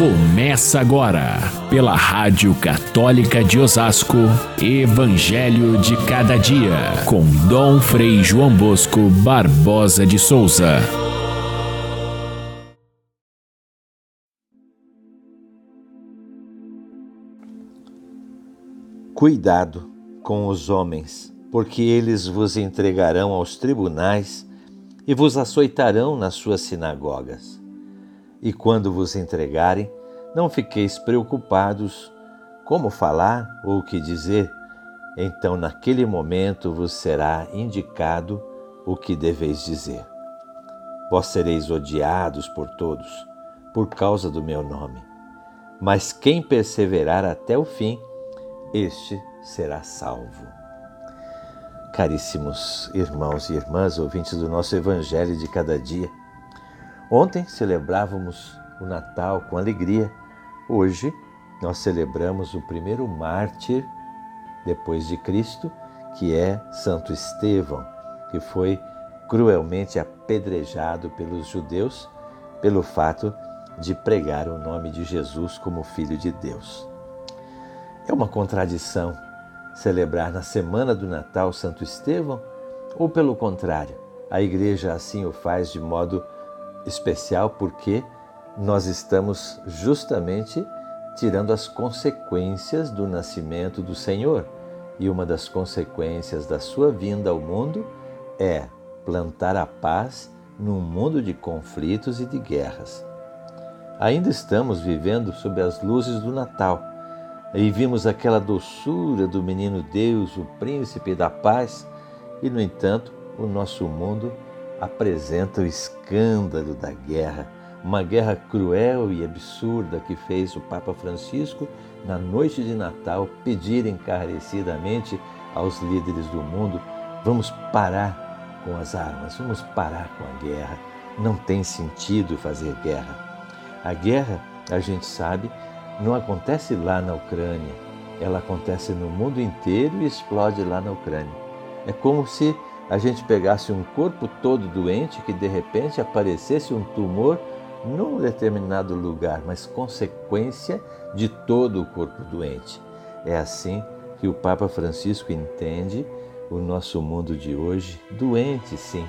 Começa agora, pela Rádio Católica de Osasco, Evangelho de Cada Dia, com Dom Frei João Bosco Barbosa de Souza. Cuidado com os homens, porque eles vos entregarão aos tribunais e vos açoitarão nas suas sinagogas e quando vos entregarem, não fiqueis preocupados como falar ou o que dizer, então naquele momento vos será indicado o que deveis dizer. Vós sereis odiados por todos, por causa do meu nome. Mas quem perseverar até o fim, este será salvo. Caríssimos irmãos e irmãs, ouvintes do nosso Evangelho de cada dia, Ontem celebrávamos o Natal com alegria. Hoje nós celebramos o primeiro mártir depois de Cristo, que é Santo Estevão, que foi cruelmente apedrejado pelos judeus pelo fato de pregar o nome de Jesus como Filho de Deus. É uma contradição celebrar na semana do Natal Santo Estevão ou, pelo contrário, a igreja assim o faz de modo especial porque nós estamos justamente tirando as consequências do nascimento do Senhor. E uma das consequências da sua vinda ao mundo é plantar a paz num mundo de conflitos e de guerras. Ainda estamos vivendo sob as luzes do Natal e vimos aquela doçura do menino Deus, o príncipe da paz, e no entanto, o nosso mundo apresenta o escândalo da guerra, uma guerra cruel e absurda que fez o Papa Francisco, na noite de Natal, pedir encarecidamente aos líderes do mundo: vamos parar com as armas, vamos parar com a guerra. Não tem sentido fazer guerra. A guerra, a gente sabe, não acontece lá na Ucrânia, ela acontece no mundo inteiro e explode lá na Ucrânia. É como se a gente pegasse um corpo todo doente que de repente aparecesse um tumor num determinado lugar, mas consequência de todo o corpo doente. É assim que o Papa Francisco entende o nosso mundo de hoje, doente sim,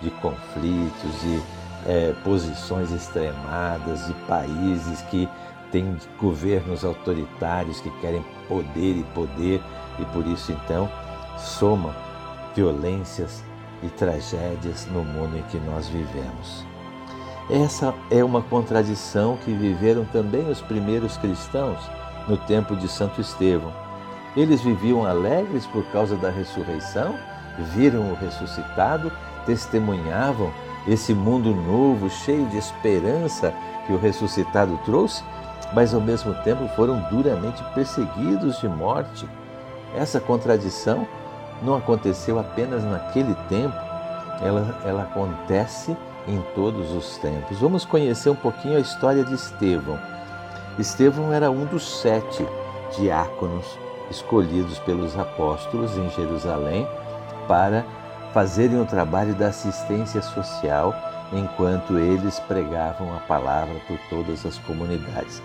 de conflitos, de é, posições extremadas, de países que têm governos autoritários que querem poder e poder e por isso então somam violências e tragédias no mundo em que nós vivemos. Essa é uma contradição que viveram também os primeiros cristãos no tempo de Santo Estevão. Eles viviam alegres por causa da ressurreição, viram o ressuscitado, testemunhavam esse mundo novo, cheio de esperança que o ressuscitado trouxe, mas ao mesmo tempo foram duramente perseguidos de morte. Essa contradição não aconteceu apenas naquele tempo, ela, ela acontece em todos os tempos. Vamos conhecer um pouquinho a história de Estevão. Estevão era um dos sete diáconos escolhidos pelos apóstolos em Jerusalém para fazerem o trabalho da assistência social enquanto eles pregavam a palavra por todas as comunidades.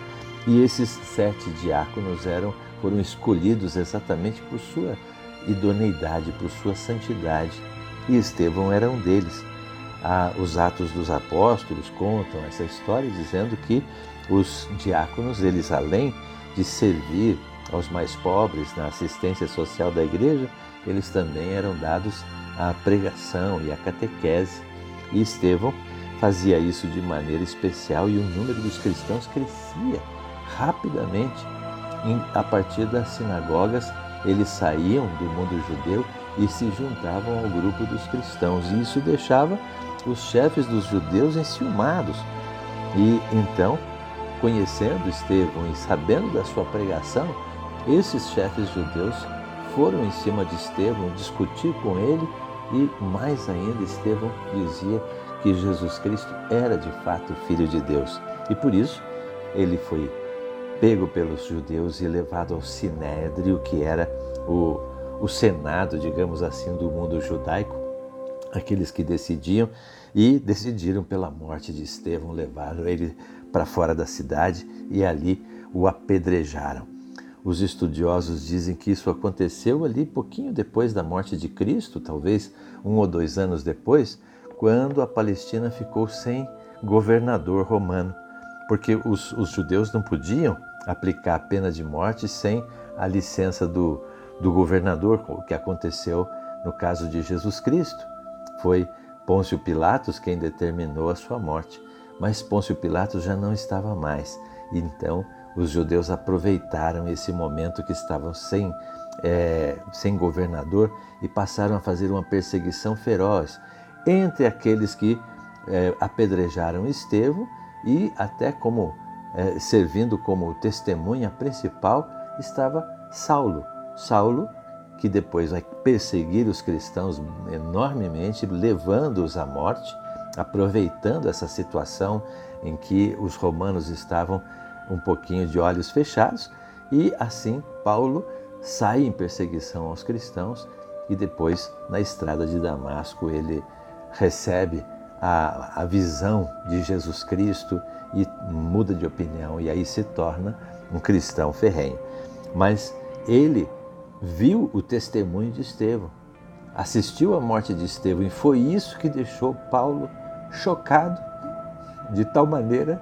E esses sete diáconos eram foram escolhidos exatamente por sua idoneidade, por sua santidade. E Estevão era um deles. Ah, os Atos dos Apóstolos contam essa história dizendo que os diáconos, eles além de servir aos mais pobres na assistência social da igreja, eles também eram dados à pregação e à catequese. E Estevão fazia isso de maneira especial e o número dos cristãos crescia rapidamente a partir das sinagogas eles saíam do mundo judeu e se juntavam ao grupo dos cristãos. E isso deixava os chefes dos judeus enciumados. E então, conhecendo Estevão e sabendo da sua pregação, esses chefes judeus foram em cima de Estevão discutir com ele e mais ainda Estevão dizia que Jesus Cristo era de fato filho de Deus. E por isso ele foi pego pelos judeus e levado ao Sinédrio, que era o, o Senado, digamos assim, do mundo judaico, aqueles que decidiam e decidiram pela morte de Estevão, levaram ele para fora da cidade e ali o apedrejaram. Os estudiosos dizem que isso aconteceu ali pouquinho depois da morte de Cristo, talvez um ou dois anos depois, quando a Palestina ficou sem governador romano, porque os, os judeus não podiam aplicar a pena de morte sem a licença do, do governador, o que aconteceu no caso de Jesus Cristo. Foi Pôncio Pilatos quem determinou a sua morte, mas Pôncio Pilatos já não estava mais. Então os judeus aproveitaram esse momento que estavam sem, é, sem governador e passaram a fazer uma perseguição feroz entre aqueles que é, apedrejaram Estevão e até como é, servindo como testemunha principal estava Saulo. Saulo que depois vai perseguir os cristãos enormemente, levando-os à morte, aproveitando essa situação em que os romanos estavam um pouquinho de olhos fechados, e assim Paulo sai em perseguição aos cristãos e depois na estrada de Damasco ele recebe a, a visão de Jesus Cristo e muda de opinião e aí se torna um cristão ferrenho. Mas ele viu o testemunho de Estevão, assistiu à morte de Estevão e foi isso que deixou Paulo chocado de tal maneira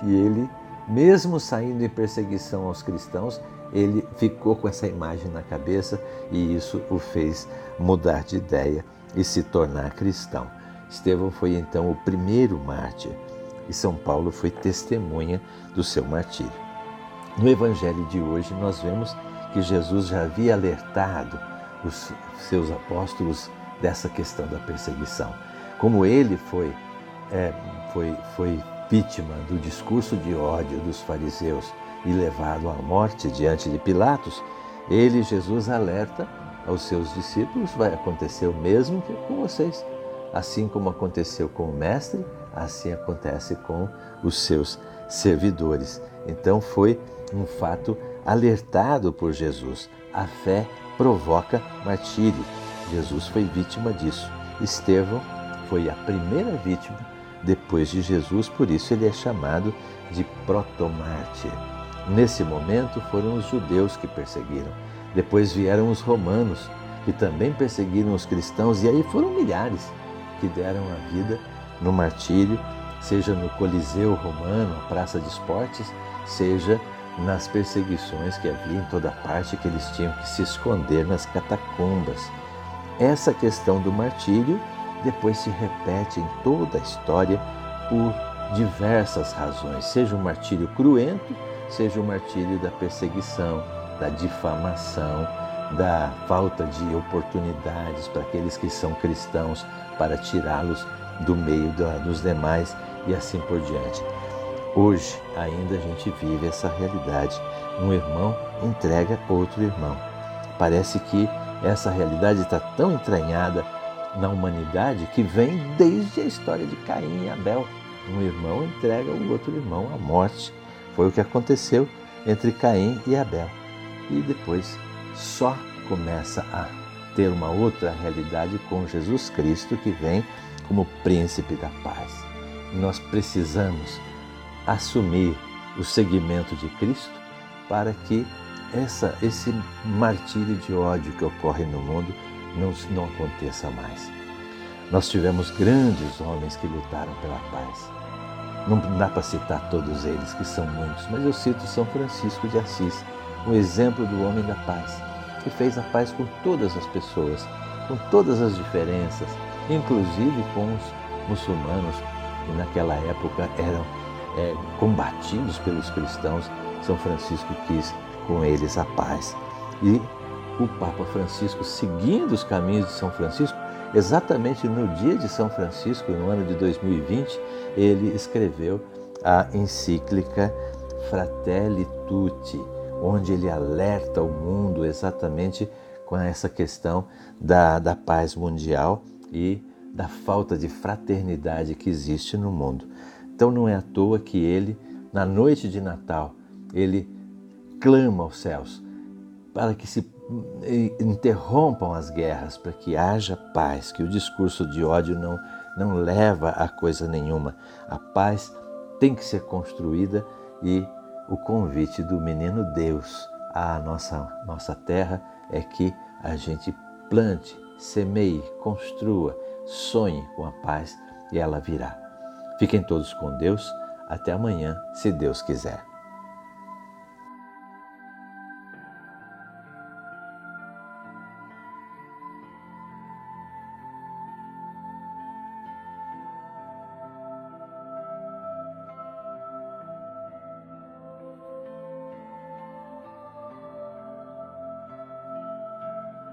que ele mesmo saindo em perseguição aos cristãos, ele ficou com essa imagem na cabeça e isso o fez mudar de ideia e se tornar cristão. Estevão foi então o primeiro mártir e São Paulo foi testemunha do seu martírio. No evangelho de hoje, nós vemos que Jesus já havia alertado os seus apóstolos dessa questão da perseguição. Como ele foi, é, foi, foi vítima do discurso de ódio dos fariseus e levado à morte diante de Pilatos, ele, Jesus, alerta aos seus discípulos: vai acontecer o mesmo que com vocês. Assim como aconteceu com o Mestre, assim acontece com os seus servidores. Então foi um fato alertado por Jesus. A fé provoca martírio. Jesus foi vítima disso. Estevão foi a primeira vítima depois de Jesus, por isso ele é chamado de protomártir. Nesse momento foram os judeus que perseguiram. Depois vieram os romanos, que também perseguiram os cristãos, e aí foram milhares que deram a vida no martírio, seja no Coliseu Romano, a praça de esportes, seja nas perseguições que havia em toda parte, que eles tinham que se esconder nas catacumbas. Essa questão do martírio depois se repete em toda a história por diversas razões, seja o martírio cruento, seja o martírio da perseguição, da difamação, da falta de oportunidades para aqueles que são cristãos para tirá-los do meio dos demais e assim por diante. Hoje ainda a gente vive essa realidade. Um irmão entrega outro irmão. Parece que essa realidade está tão entranhada na humanidade que vem desde a história de Caim e Abel. Um irmão entrega o outro irmão à morte. Foi o que aconteceu entre Caim e Abel. E depois só começa a ter uma outra realidade com Jesus Cristo que vem como príncipe da paz. Nós precisamos assumir o seguimento de Cristo para que essa, esse martírio de ódio que ocorre no mundo não, não aconteça mais. Nós tivemos grandes homens que lutaram pela paz. Não dá para citar todos eles, que são muitos, mas eu cito São Francisco de Assis, um exemplo do homem da paz, que fez a paz com todas as pessoas, com todas as diferenças, inclusive com os muçulmanos, que naquela época eram é, combatidos pelos cristãos. São Francisco quis com eles a paz. E o Papa Francisco, seguindo os caminhos de São Francisco, exatamente no dia de São Francisco, no ano de 2020, ele escreveu a encíclica Fratelli Tutti, onde ele alerta o mundo exatamente com essa questão da, da paz mundial e da falta de fraternidade que existe no mundo. Então não é à toa que ele, na noite de Natal, ele clama aos céus para que se interrompam as guerras, para que haja paz, que o discurso de ódio não, não leva a coisa nenhuma. A paz tem que ser construída e o convite do menino Deus à nossa, nossa terra é que a gente plante, semeie, construa, sonhe com a paz e ela virá. Fiquem todos com Deus. Até amanhã, se Deus quiser.